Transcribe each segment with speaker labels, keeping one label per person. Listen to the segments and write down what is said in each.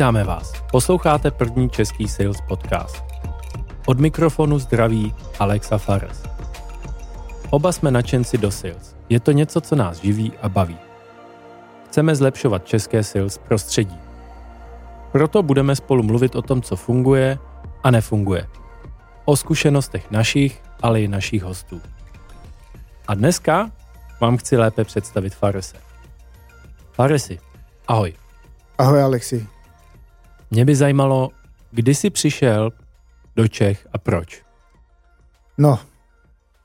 Speaker 1: Vítáme vás. Posloucháte první český sales podcast. Od mikrofonu zdraví Alexa Fares. Oba jsme nadšenci do sales. Je to něco, co nás živí a baví. Chceme zlepšovat české sales prostředí. Proto budeme spolu mluvit o tom, co funguje a nefunguje. O zkušenostech našich, ale i našich hostů. A dneska vám chci lépe představit Farese. Faresi, ahoj.
Speaker 2: Ahoj Alexi.
Speaker 1: Mě by zajímalo, kdy jsi přišel do Čech a proč?
Speaker 2: No,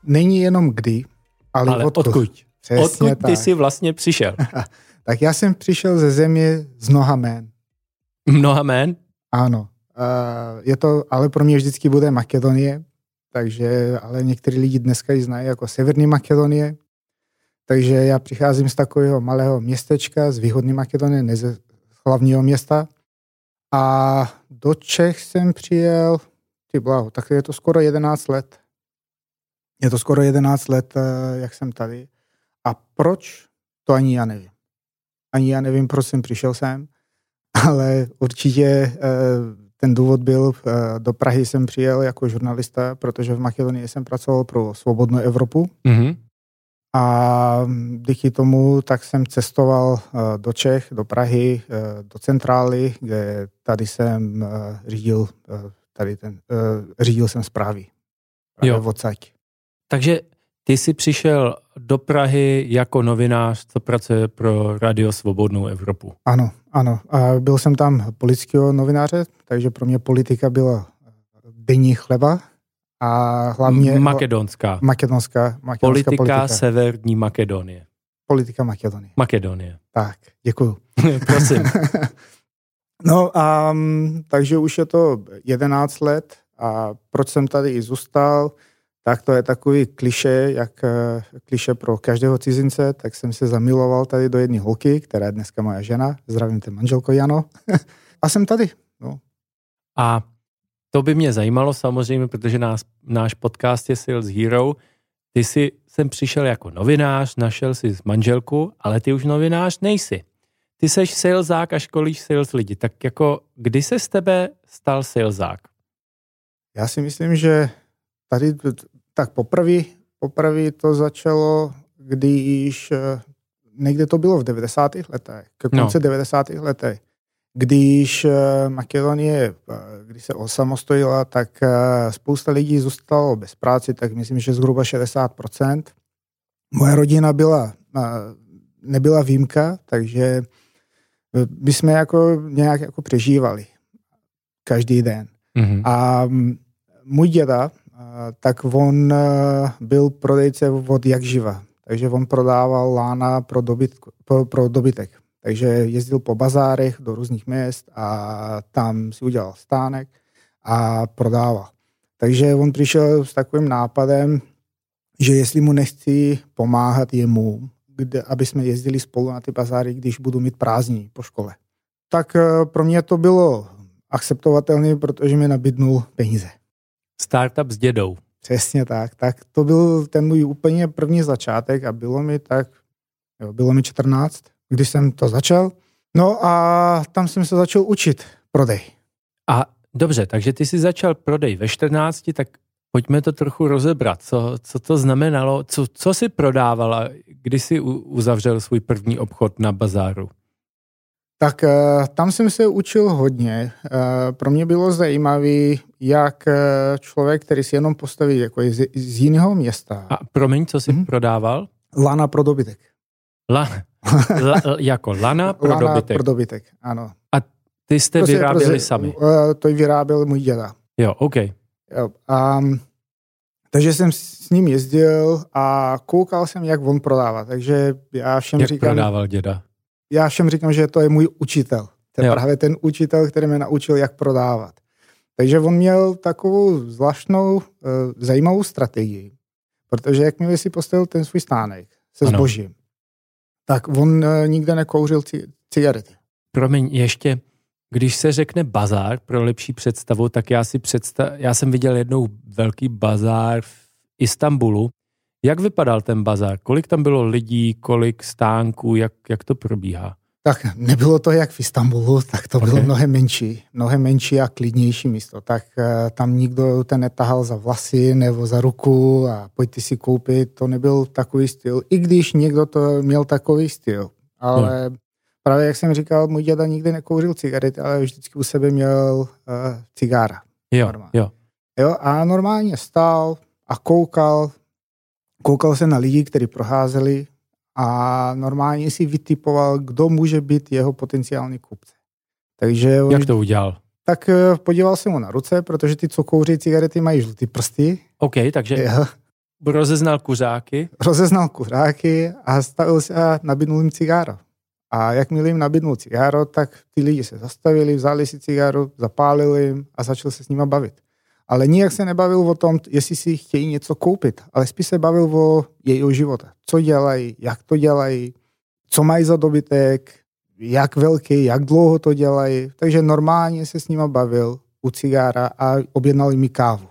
Speaker 2: není jenom kdy, ale,
Speaker 1: Ale
Speaker 2: odkud.
Speaker 1: odkud?
Speaker 2: Přesně
Speaker 1: Odkud ty
Speaker 2: tak.
Speaker 1: jsi vlastně přišel?
Speaker 2: Tak já jsem přišel ze země z mnoha jmén.
Speaker 1: Mnoha jmén?
Speaker 2: Ano. Je to, ale pro mě vždycky bude Makedonie, takže, ale někteří lidi dneska ji znají jako Severní Makedonie. Takže já přicházím z takového malého městečka, z východní Makedonie, ne ze hlavního města. A do Čech jsem přijel, ty blaho, tak je to skoro 11 let. Je to skoro 11 let, eh, jak jsem tady. A proč? To ani já nevím. Ani já nevím, proč jsem přišel sem, ale určitě eh, ten důvod byl, eh, do Prahy jsem přijel jako žurnalista, protože v Makedonii jsem pracoval pro Svobodnou Evropu
Speaker 1: Mhm.
Speaker 2: A díky tomu tak jsem cestoval eh, do Čech, do Prahy, eh, do centrály, kde tady jsem eh, řídil, tady ten, řídil jsem zprávy.
Speaker 1: Jo.
Speaker 2: Odsaď.
Speaker 1: Takže ty jsi přišel do Prahy jako novinář, co pracuje pro Radio Svobodnou Evropu.
Speaker 2: Ano, ano. A byl jsem tam politického novináře, takže pro mě politika byla denní chleba a hlavně
Speaker 1: Makedonská.
Speaker 2: makedonská, makedonská
Speaker 1: Politika,
Speaker 2: politika.
Speaker 1: Severní Makedonie.
Speaker 2: politika Makedonie.
Speaker 1: Makedonie.
Speaker 2: Tak, děkuju.
Speaker 1: Prosím.
Speaker 2: no a mm, takže už je to 11 let a proč jsem tady i zůstal, tak to je takový kliše, jak eh, kliše pro každého cizince, tak jsem se zamiloval tady do jedné holky, která je dneska moja žena, zdravím tě manželko Jano, a jsem tady. No.
Speaker 1: A to by mě zajímalo samozřejmě, protože nás, náš podcast je Sales Hero. Ty jsi sem přišel jako novinář, našel si manželku, ale ty už novinář nejsi. Ty seš salesák a školíš sales lidi. Tak jako, kdy se z tebe stal salesák?
Speaker 2: Já si myslím, že tady tak poprvé, poprvé to začalo, když eh, někde to bylo v 90. letech, ke
Speaker 1: No.
Speaker 2: konci 90. letech, když eh, Makedonie, eh, když se osamostojila, tak eh, spousta lidí zůstalo bez práce, tak myslím, že zhruba 60%. Moje rodina byla, nebyla výjimka, takže my jsme jako nějak jako přežívali každý den.
Speaker 1: Mhm.
Speaker 2: A mm, můj děda, tak on byl prodejce od jak živa. Takže on prodával lána pro, dobyt, pro, pro dobytek. Takže jezdil po bazárech do různých měst a tam si udělal stánek a prodával. Takže on přišel s takovým nápadem, že jestli mu nechci pomáhat jemu, kde, aby jsme jezdili spolu na ty bazáry, když budu mít prázdní po škole. Tak eh, pro mě to bylo akceptovatelné, protože mi nabídnul peníze.
Speaker 1: Startup s dědou.
Speaker 2: Přesně tak. Tak to byl ten můj úplně první začátek a bylo mi tak, jo, bylo mi 14, když jsem to začal. No a tam jsem se začal učit prodej.
Speaker 1: A dobře, takže ty jsi začal prodej ve 14, tak pojďme to trochu rozebrat. Co, co to znamenalo? Co, co jsi prodával a kdy jsi uzavřel svůj první obchod na bazáru?
Speaker 2: Tak eh, tam jsem se učil hodně. Eh, Pro mě bylo zajímavé, jak eh, člověk, který si jenom postaví jako z, z jiného města,
Speaker 1: A promiň, co jsi
Speaker 2: Mhm.
Speaker 1: prodával?
Speaker 2: lana pro dobytek.
Speaker 1: La, la, jako lana pro
Speaker 2: lana
Speaker 1: dobytek.
Speaker 2: pro dobytek, ano.
Speaker 1: Ty jste
Speaker 2: Prostě-
Speaker 1: vyráběli
Speaker 2: prostě,
Speaker 1: sami.
Speaker 2: eh, To vyráběl můj děda.
Speaker 1: Jo, OK.
Speaker 2: Jo, a, takže jsem s ním jezdil a koukal jsem, jak on prodává. Takže já všem,
Speaker 1: Jak
Speaker 2: říkám,
Speaker 1: prodával děda?
Speaker 2: já všem říkám, že to je můj učitel. To je
Speaker 1: Jo.
Speaker 2: právě ten učitel, který mě naučil, jak prodávat. Takže on měl takovou zvláštnou, eh, zajímavou strategii. Protože jakmile si postavil ten svůj stánek se
Speaker 1: Ano.
Speaker 2: Tak on eh, nikde nekouřil ci- cigarety.
Speaker 1: Promiň, ještě, když se řekne bazár pro lepší představu, tak já si představ, já jsem viděl jednou velký bazár v Istanbulu. Jak vypadal ten bazár? Kolik tam bylo lidí, kolik stánků, jak, jak to probíhá?
Speaker 2: Tak nebylo to jak v Istanbulu, tak to okay. bylo mnohem menší, mnohem menší a klidnější místo. Tak uh, tam nikdo ten netahal za vlasy nebo za ruku a pojďte si koupit, to nebyl takový styl. I když někdo to měl takový styl, ale hmm. právě jak jsem říkal, můj děda nikdy nekouřil cigarety, ale vždycky u sebe měl uh, cigára.
Speaker 1: Jo, jo.
Speaker 2: jo. A normálně stál a koukal, koukal se na lidi, kteří proházeli a normálně si vytipoval, kdo může být jeho potenciální kupce. Takže
Speaker 1: on, Jak to udělal?
Speaker 2: Tak eh, podíval se mu na ruce, protože ty, co kouří cigarety, mají žlutý prsty.
Speaker 1: OK, takže jo. rozeznal kuřáky.
Speaker 2: Rozeznal kuřáky a stavil se a nabídnul jim cigáro. A jakmile jim nabídnul cigáro, tak ty lidi se zastavili, vzali si cigáro, zapálili jim a začal se s nima bavit. Ale nijak se nebavil o tom, jestli si chtějí něco koupit, ale spíš se bavil o jejího života. Co dělají, jak to dělají, co mají za dobytek, jak velký, jak dlouho to dělají. Takže normálně se s nima bavil u cigára a objednal mi kávu.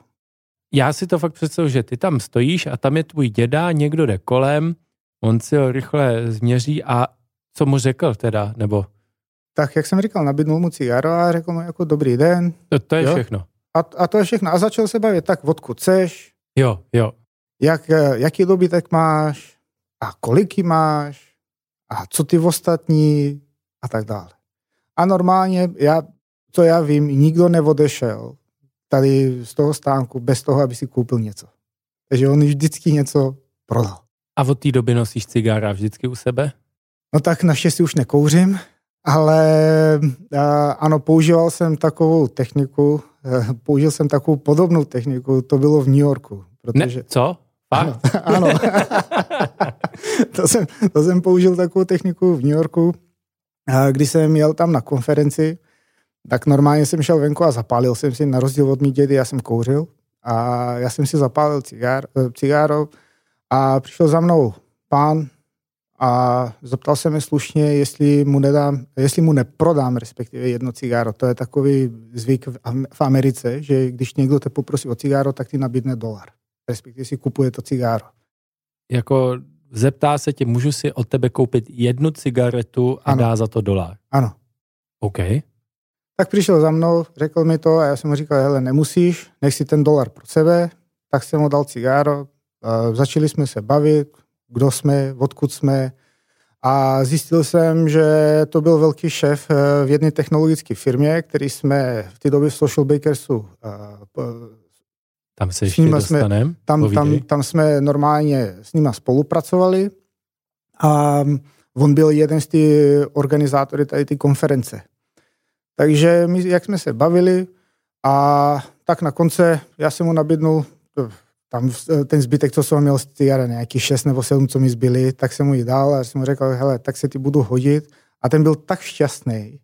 Speaker 1: Já si to fakt představuji, že ty tam stojíš a tam je tvůj děda, někdo jde kolem, on si ho rychle změří a co mu řekl teda, nebo?
Speaker 2: Tak jak jsem říkal, nabídnul mu cigáro a řekl mu jako dobrý den.
Speaker 1: To, to je jo? všechno.
Speaker 2: A, a to je všechno. A začal se bavit, tak odkud seš,
Speaker 1: jo, jo.
Speaker 2: Jak, eh, jaký dobytek máš a kolik máš a co ty ostatní a tak dále. A normálně, já, co já vím, nikdo neodešel tady z toho stánku bez toho, aby si koupil něco. Takže on vždycky něco prodal.
Speaker 1: A od té doby nosíš cigára vždycky u sebe?
Speaker 2: No tak naštěstí už nekouřím, ale a, ano, používal jsem takovou techniku, a, použil jsem takovou podobnou techniku, to bylo v New Yorku.
Speaker 1: Protože, ne, co?
Speaker 2: Ano, ano. to, jsem, to jsem použil takovou techniku v New Yorku, a, když jsem jel tam na konferenci, tak normálně jsem šel venku a zapálil jsem si, na rozdíl od mý dědy, já jsem kouřil a já jsem si zapálil cigár, eh, cigáro a přišel za mnou pán, a zeptal se mi slušně, jestli mu, nedám, jestli mu neprodám respektive jedno cigáro. To je takový zvyk v Americe, že když někdo te poprosí o cigáro, tak ti nabídne dolar. Respektive si kupuje to cigáro.
Speaker 1: Jako zeptá se tě, můžu si od tebe koupit jednu cigaretu a ano. dá za to dolar?
Speaker 2: Ano.
Speaker 1: OK.
Speaker 2: Tak přišel za mnou, řekl mi to a já jsem mu říkal, hele, nemusíš, nech si ten dolar pro sebe. Tak jsem mu dal cigáro, začali jsme se bavit, kdo jsme, odkud jsme. A zjistil jsem, že to byl velký šéf eh, v jedné technologické firmě, který jsme v té době v Social Bakersu
Speaker 1: eh, tam se ještě dostaneme.
Speaker 2: Tam, tam, tam jsme normálně s nima spolupracovali a on byl jeden z těch organizátorů tady ty konference. Takže my, jak jsme se bavili a tak na konce já jsem mu nabídnul tam eh, ten zbytek, co jsem měl z cigaret, nějaký 6 nebo 7, co mi zbyly, tak jsem mu ji dal a jsem mu řekl, hele, tak se ti budu hodit. A ten byl tak šťastný,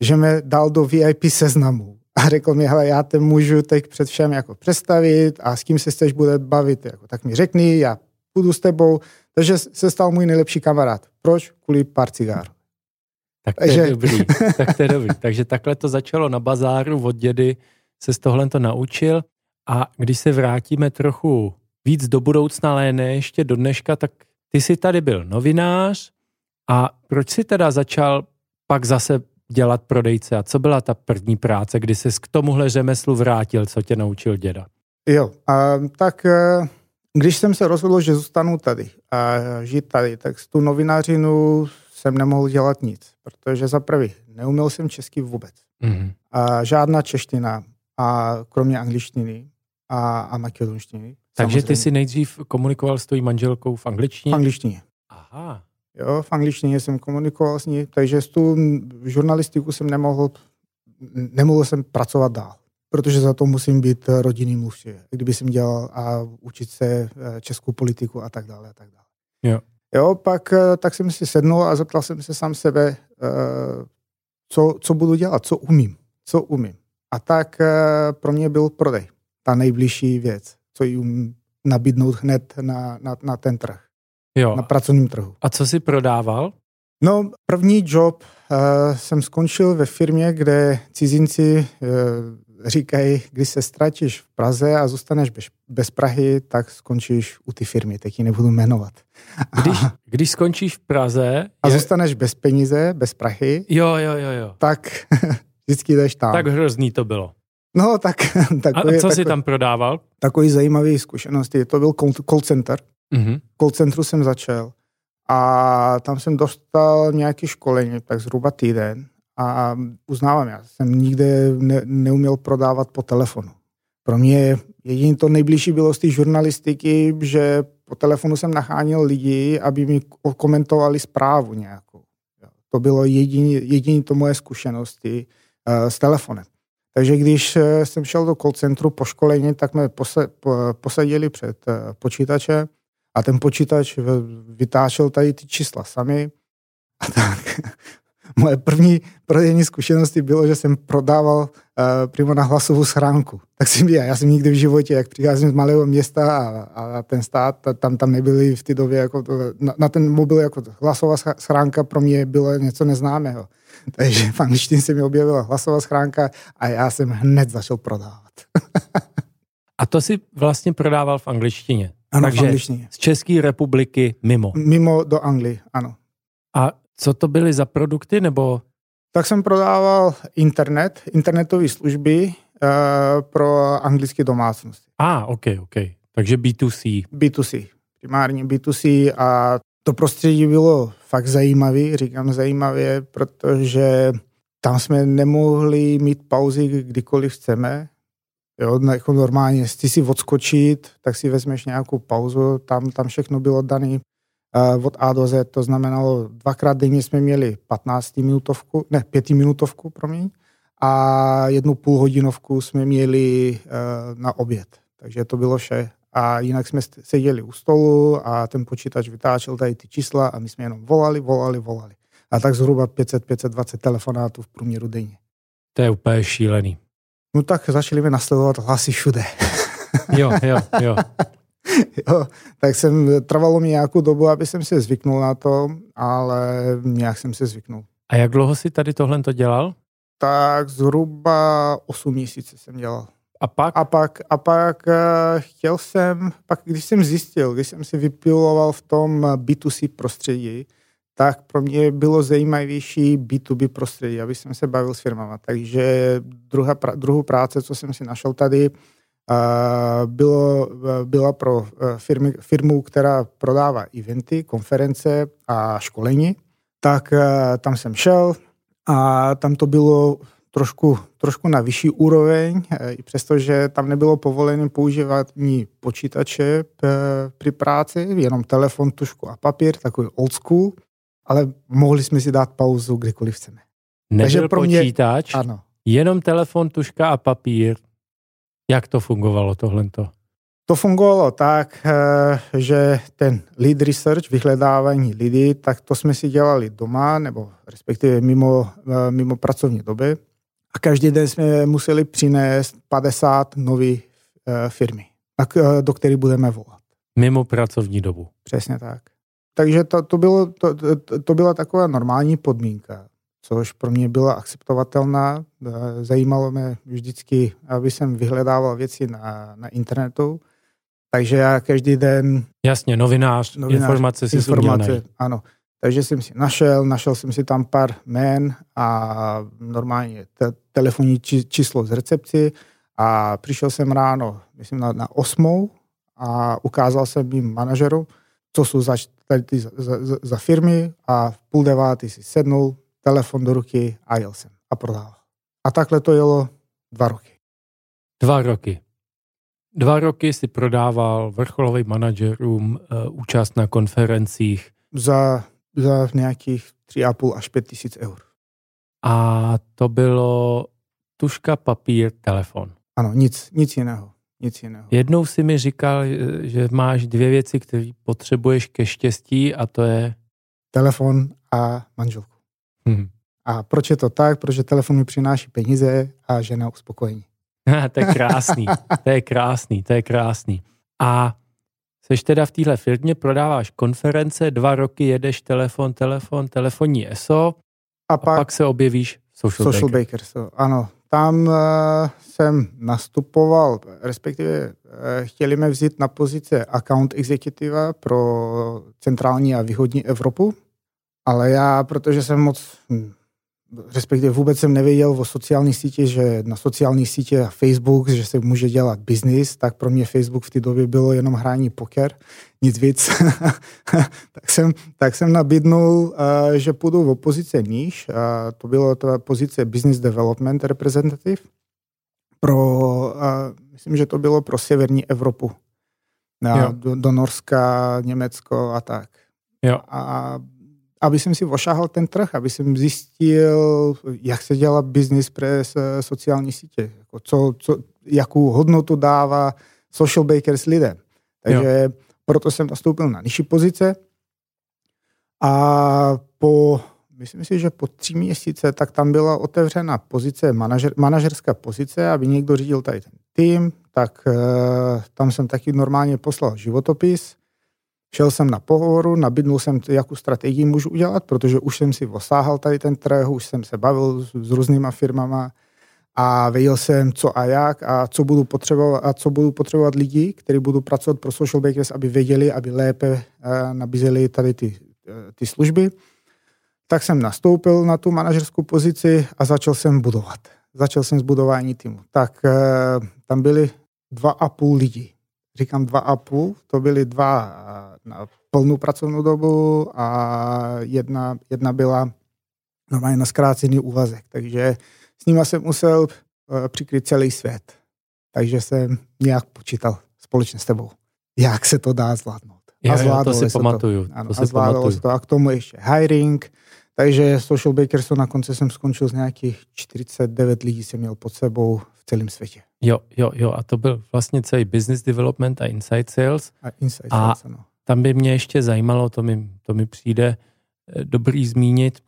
Speaker 2: že mě dal do VIP seznamu a řekl mi, hele, já te můžu teď před všem jako představit a s kým se chceš bude bavit, jako, tak mi řekni, já budu s tebou. Takže se stal můj nejlepší kamarád. Proč? Kvůli pár cigár.
Speaker 1: Tak to je Takže... dobrý. tak to je dobrý. Takže takhle to začalo na bazáru od dědy, se z tohle to naučil. A když se vrátíme trochu víc do budoucna, ale ne ještě do dneška, tak ty jsi tady byl novinář a proč jsi teda začal pak zase dělat prodejce a co byla ta první práce, kdy jsi k tomuhle řemeslu vrátil, co tě naučil děda?
Speaker 2: Jo, a, tak eh, když jsem se rozhodl, že zůstanu tady a žít tady, tak s tu novinářinu jsem nemohl dělat nic, protože za prvý neuměl jsem česky vůbec. Mm-hmm. A žádná čeština, a kromě angličtiny a, a makedonštiny.
Speaker 1: Takže samozřejmě. ty si nejdřív komunikoval s tvojí manželkou v angličtině?
Speaker 2: V angličtině.
Speaker 1: Aha.
Speaker 2: Jo, v angličtině jsem komunikoval s ní, takže s tu žurnalistiku jsem nemohl, nemohl jsem pracovat dál, protože za to musím být rodinný mluvčí. Kdyby jsem dělal a učit se eh, českou politiku a tak dále a tak dále.
Speaker 1: Jo.
Speaker 2: Jo, pak eh, tak jsem si sednul a zeptal jsem se sám sebe, eh, co, co budu dělat, co umím, co umím. A tak pro mě byl prodej ta nejbližší věc, co jim nabídnout hned na, na, na ten trh.
Speaker 1: Jo.
Speaker 2: Na pracovním trhu.
Speaker 1: A co si prodával?
Speaker 2: No, první job uh, jsem skončil ve firmě, kde cizinci uh, říkají, když se ztratíš v Praze a zůstaneš bez, bez Prahy, tak skončíš u ty firmy, tak ji nebudu jmenovat.
Speaker 1: Když, když skončíš v Praze...
Speaker 2: A je... zůstaneš bez peníze, bez Prahy...
Speaker 1: Jo, jo, jo, jo.
Speaker 2: Tak vždycky jdeš tam.
Speaker 1: Tak hrozný to bylo.
Speaker 2: No, tak...
Speaker 1: Takový, a co jsi tam prodával?
Speaker 2: Takový zajímavý zkušenosti. To byl call center. Mm-hmm. Call centru jsem začal. A tam jsem dostal nějaké školení, tak zhruba týden. A uznávám, já jsem nikdy ne, neuměl prodávat po telefonu. Pro mě jediné to nejbližší bylo z té žurnalistiky, že po telefonu jsem nachánil lidi, aby mi komentovali zprávu nějakou. To bylo jediný, jediný to moje zkušenosti uh, s telefonem. Takže když eh, jsem šel do call centru po školení, tak mě posadili před uh, počítače a ten počítač vytáčel tady ty čísla sami. A tak moje první prodejní zkušenosti bylo, že jsem prodával uh, přímo na hlasovou schránku. Tak jsem já, já jsem nikdy v životě, jak přicházím z malého města a, a ten stát, tam, tam nebyly v té době, jako to, na, na, ten mobil jako hlasová schránka pro mě bylo něco neznámého. Takže v angličtině se mi objevila hlasová schránka a já jsem hned začal prodávat.
Speaker 1: a to si vlastně prodával v angličtině?
Speaker 2: Ano, Takže v angličtině.
Speaker 1: z České republiky mimo?
Speaker 2: Mimo do Anglie, ano.
Speaker 1: A co to byly za produkty, nebo?
Speaker 2: Tak jsem prodával internet, internetové služby uh, pro anglické domácnosti.
Speaker 1: A, ah, ok, ok. Takže B2C.
Speaker 2: B2C, primárně B2C a to prostředí bylo fakt zajímavé, říkám zajímavé, protože tam jsme nemohli mít pauzy kdykoliv chceme. Jo, jako normálně, jestli si odskočit, tak si vezmeš nějakou pauzu, tam, tam všechno bylo dané od A do Z. To znamenalo, dvakrát denně jsme měli 15 minutovku, ne, 5 minutovku, promiň, a jednu půlhodinovku jsme měli uh, na oběd. Takže to bylo vše. A jinak jsme seděli u stolu a ten počítač vytáčel tady ty čísla a my jsme jenom volali, volali, volali. A tak zhruba 500-520 telefonátů v průměru denně.
Speaker 1: To je úplně šílený.
Speaker 2: No tak začali mi nasledovat hlasy všude.
Speaker 1: jo, jo, jo.
Speaker 2: jo, tak jsem, trvalo mi nějakou dobu, aby jsem se zvyknul na to, ale nějak jsem se zvyknul.
Speaker 1: A jak dlouho jsi tady tohle to dělal?
Speaker 2: Tak zhruba 8 měsíců jsem dělal.
Speaker 1: A pak?
Speaker 2: A pak, a pak uh, chtěl jsem, pak když jsem zjistil, když jsem si vypiloval v tom B2C prostředí, tak pro mě bylo zajímavější B2B prostředí, aby jsem se bavil s firmama. Takže druhá, druhou práce, co jsem si našel tady, bylo, byla pro e, firmy, firmu, která prodává eventy, konference a školení. Tak e, tam jsem šel a tam to bylo trošku, trošku na vyšší úroveň, e, přestože tam nebylo povolené používat ní počítače při práci, jenom telefon, tušku a papír, takový old school, ale mohli jsme si dát pauzu kdykoliv chceme.
Speaker 1: Nebyl Takže pro mě, počítač,
Speaker 2: ano.
Speaker 1: jenom telefon, tuška a papír. Jak to fungovalo tohle?
Speaker 2: To fungovalo tak, eh, že ten lead research, vyhledávání lidí, tak to jsme si dělali doma, nebo respektive mimo, eh, mimo pracovní doby. A každý den jsme museli přinést 50 nových eh, firmy, do kterých budeme volat.
Speaker 1: Mimo pracovní dobu.
Speaker 2: Přesně tak. Takže to, to, bylo, to, to, to byla taková normální podmínka což pro mě byla akceptovatelná. Zajímalo mě vždycky, aby jsem vyhledával věci na, na internetu. Takže já každý den...
Speaker 1: Jasně, novinář, novinář informace si informace,
Speaker 2: Ano. Takže jsem si našel, našel jsem si tam pár jmén a normálně te, telefonní či, číslo z recepci a přišel jsem ráno, myslím na, na osmou a ukázal jsem mým manažeru, co jsou za, tady ty, za, za, za firmy a v půl devátý si sednul, telefon do ruky a jel jsem a prodával. A takhle to jelo dva roky.
Speaker 1: Dva roky. Dva roky si prodával vrcholovým manažerům uh, účast na konferencích.
Speaker 2: Za, za nějakých 3,5 až 5 tisíc eur.
Speaker 1: A to bylo tuška, papír, telefon.
Speaker 2: Ano, nic, nic jiného. Nic jiného.
Speaker 1: Jednou si mi říkal, že máš dvě věci, které potřebuješ ke štěstí a to je...
Speaker 2: Telefon a manželku. Hmm. A proč je to tak? Protože telefon mi přináší peníze a žena uspokojení.
Speaker 1: to je krásný, to je krásný, to je krásný. A seš teda v téhle firmě, prodáváš konference, dva roky jedeš telefon, telefon, telefonní ESO a, a pak, pak se objevíš Social,
Speaker 2: Social Baker. Baker so, ano, tam jsem nastupoval, respektive chtěli mě vzít na pozice account executiva pro centrální a východní Evropu, ale já, protože jsem moc hm, respektive vůbec jsem nevěděl o sociálních sítích, že na sociálních sítě a Facebook, že se může dělat biznis, tak pro mě Facebook v té době bylo jenom hraní poker, nic víc. tak, jsem, tak jsem nabídnul, uh, že půjdu v opozice níž, to bylo to pozice Business Development Representative, pro, uh, myslím, že to bylo pro severní Evropu, uh, do, do Norska, Německo a tak.
Speaker 1: Jo.
Speaker 2: A aby jsem si ošahal ten trh, aby jsem zjistil, jak se dělá biznis přes sociální sítě, jako co, co, jakou hodnotu dává social bakers lidem. Takže jo. proto jsem nastoupil na nižší pozice a po, myslím si, že po tři měsíce, tak tam byla otevřena pozice, manažer, manažerská pozice, aby někdo řídil tady ten tým, tak uh, tam jsem taky normálně poslal životopis, Šel jsem na pohovoru, nabídnul jsem, jakou strategii můžu udělat, protože už jsem si osáhal tady ten trh, už jsem se bavil s, s různýma firmama a věděl jsem, co a jak a co budu potřebovat, a co budu potřebovat lidi, kteří budou pracovat pro social bakers, aby věděli, aby lépe uh, nabízeli tady ty, uh, ty služby. Tak jsem nastoupil na tu manažerskou pozici a začal jsem budovat. Začal jsem s budování týmu. Tak uh, tam byli dva a půl lidí. Říkám dva a půl, to byly dva na plnou pracovnou dobu a jedna, jedna byla normálně na zkrácený úvazek. Takže s nima jsem musel uh, přikryt celý svět. Takže jsem nějak počítal společně s tebou, jak se to dá zvládnout.
Speaker 1: A jo, to si pamatuju.
Speaker 2: To, ano,
Speaker 1: to
Speaker 2: si a zvládalo pamatuju. to. A k tomu ještě hiring. Takže Social Bakersu na konci jsem skončil z nějakých 49 lidí jsem měl pod sebou v celém světě.
Speaker 1: Jo, jo, jo. A to byl vlastně celý business development a inside sales.
Speaker 2: A inside a sales, ano
Speaker 1: tam by mě ještě zajímalo, to mi, to mi přijde eh, dobrý zmínit,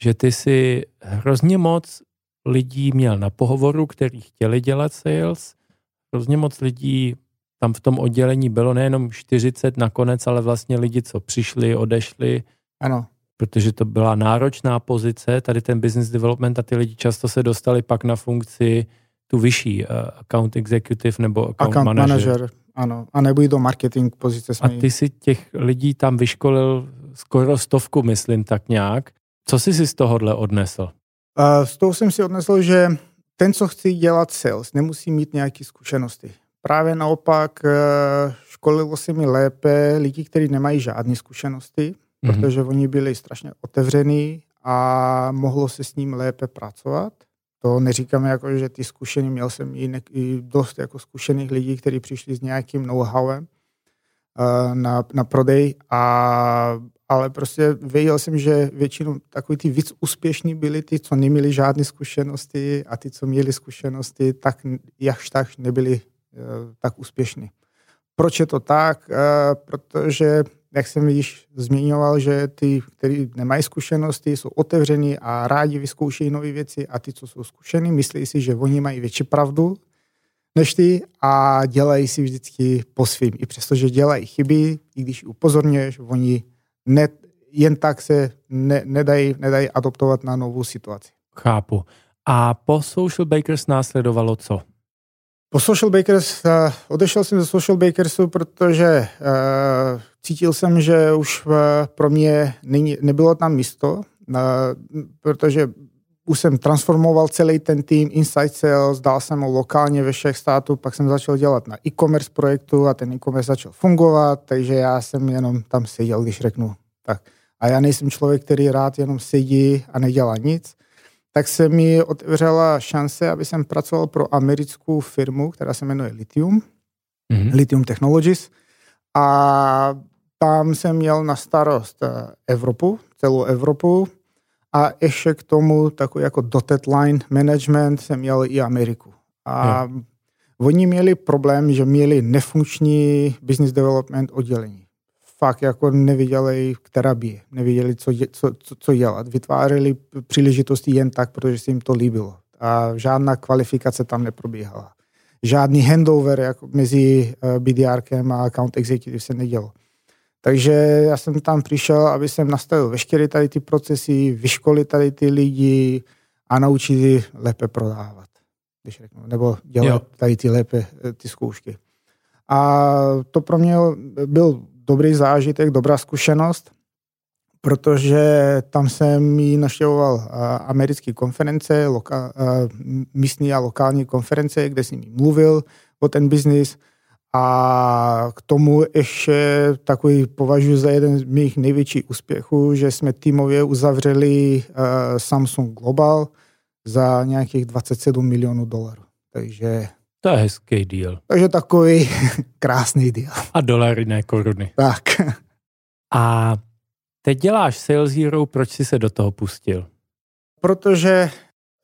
Speaker 1: že ty si hrozně moc lidí měl na pohovoru, který chtěli dělat sales. Hrozně moc lidí tam v tom oddělení bylo nejenom 40 nakonec, ale vlastně lidi, co přišli, odešli.
Speaker 2: Ano.
Speaker 1: Protože to byla náročná pozice, tady ten business development a ty lidi často se dostali pak na funkci tu vyšší uh, account executive nebo account, account manager. manager.
Speaker 2: Ano, a nebo do marketing pozice.
Speaker 1: Jsme a ty si těch lidí tam vyškolil skoro stovku, myslím, tak nějak. Co jsi si z tohohle odnesl?
Speaker 2: Uh, z toho jsem si odnesl, že ten, co chce dělat sales, nemusí mít nějaké zkušenosti. Právě naopak uh, školilo se mi lépe lidi, kteří nemají žádné zkušenosti, mm-hmm. protože oni byli strašně otevření a mohlo se s ním lépe pracovat. To neříkám jako, že ty zkušený, měl jsem i, ne, i dost jako zkušených lidí, kteří přišli s nějakým know-howem uh, na, na prodej, a, ale prostě věděl jsem, že většinou takový ty víc úspěšní byli ty, co neměli žádné zkušenosti a ty, co měli zkušenosti, tak jakž tak nebyli uh, tak úspěšní. Proč je to tak? Uh, protože jak jsem již zmiňoval, že ty, kteří nemají zkušenosti, jsou otevření a rádi vyzkoušejí nové věci a ty, co jsou zkušení, myslí si, že oni mají větší pravdu než ty a dělají si vždycky po svým. I přesto, že dělají chyby, i když upozorňuješ, oni ne, jen tak se ne, nedají, nedají adoptovat na novou situaci.
Speaker 1: Chápu. A po Social Bakers následovalo co?
Speaker 2: Po Social Bakers, uh, odešel jsem ze Social Bakersu, protože uh, cítil jsem, že už uh, pro mě nebylo tam místo, uh, protože už jsem transformoval celý ten tým Inside Sales, dal jsem ho lokálně ve všech států, pak jsem začal dělat na e-commerce projektu a ten e-commerce začal fungovat, takže já jsem jenom tam seděl, když řeknu tak. A já nejsem člověk, který rád jenom sedí a nedělá nic tak se mi otevřela šance, aby jsem pracoval pro americkou firmu, která se jmenuje Lithium, mm-hmm. Lithium Technologies. A tam jsem měl na starost eh, Evropu, celou Evropu a ještě k tomu takový jako dotted line management jsem měl i Ameriku. A mm. oni měli problém, že měli nefunkční business development oddělení fakt jako neviděli, která by, neviděli, co, co, co, co dělat. Vytvářeli příležitosti jen tak, protože se jim to líbilo. A žádná kvalifikace tam neprobíhala. Žádný handover jako mezi eh, BDRkem a account executive se nedělo. Takže já jsem tam přišel, aby jsem nastavil veškeré tady ty procesy, vyškolit tady ty lidi a naučit je lépe prodávat. když řeknu, nebo dělat jo. tady ty lépe ty zkoušky. A to pro mě byl dobrý zážitek, dobrá zkušenost, protože tam jsem ji naštěvoval americké konference, loka, místní a lokální konference, kde jsem jí mluvil o ten biznis. A k tomu ještě takový považuji za jeden z mých největších úspěchů, že jsme týmově uzavřeli Samsung Global za nějakých 27 milionů dolarů. Takže
Speaker 1: to je hezký díl.
Speaker 2: Takže takový krásný díl.
Speaker 1: A dolary, ne koruny.
Speaker 2: Tak.
Speaker 1: A teď děláš Sales Hero, proč jsi se do toho pustil?
Speaker 2: Protože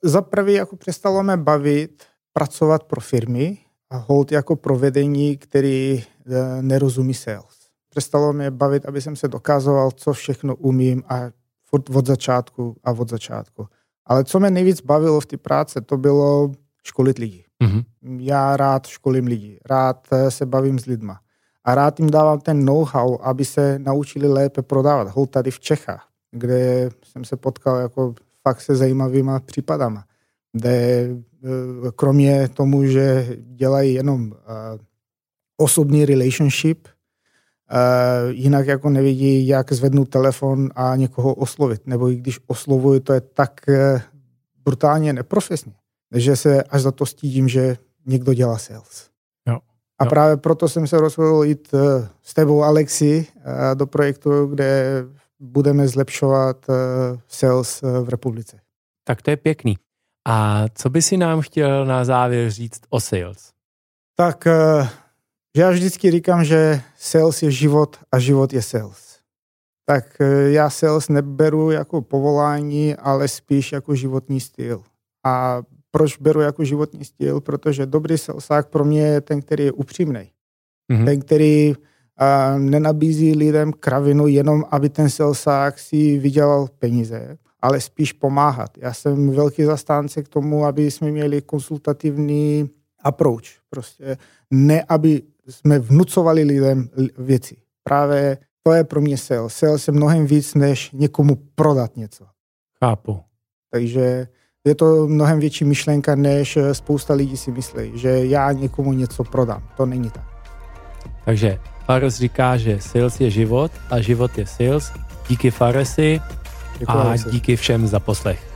Speaker 2: za prvý jako přestalo mě bavit pracovat pro firmy a hold jako provedení, který eh, nerozumí sales. Přestalo mě bavit, aby jsem se dokazoval, co všechno umím a furt od začátku a od začátku. Ale co mě nejvíc bavilo v té práce, to bylo školit lidi. Mm-hmm. Já rád školím lidi, rád eh, se bavím s lidma a rád jim dávám ten know-how, aby se naučili lépe prodávat. Hol tady v Čechách, kde jsem se potkal jako fakt se zajímavýma případama, kde eh, kromě tomu, že dělají jenom uh, osobní relationship, uh, jinak jako nevidí, jak zvednout telefon a někoho oslovit. Nebo i když oslovuji, to je tak uh, brutálně neprofesně že se až za to stídím, že někdo dělá sales.
Speaker 1: Jo.
Speaker 2: A jo. právě proto jsem se rozhodl jít eh, s tebou, Alexi, eh, do projektu, kde budeme zlepšovat eh, sales v republice.
Speaker 1: Tak to je pěkný. A co by si nám chtěl na závěr říct o sales?
Speaker 2: Tak já vždycky říkám, že sales je život a život je sales. Tak já sales neberu jako povolání, ale spíš jako životní styl. A proč beru jako životní styl? Protože dobrý salesák pro mě je ten, který je upřímný. Mm-hmm. Ten, který uh, nenabízí lidem kravinu jenom, aby ten salesák si vydělal peníze, ale spíš pomáhat. Já jsem velký zastánce k tomu, aby jsme měli konsultativní approach. Prostě ne, aby jsme vnucovali lidem věci. Právě to je pro mě sales. Sales je mnohem víc, než někomu prodat něco.
Speaker 1: Chápu.
Speaker 2: Takže je to mnohem větší myšlenka, než spousta lidí si myslí, že já někomu něco prodám. To není tak.
Speaker 1: Takže Fares říká, že sales je život a život je sales. Díky Faresi a díky všem za poslech.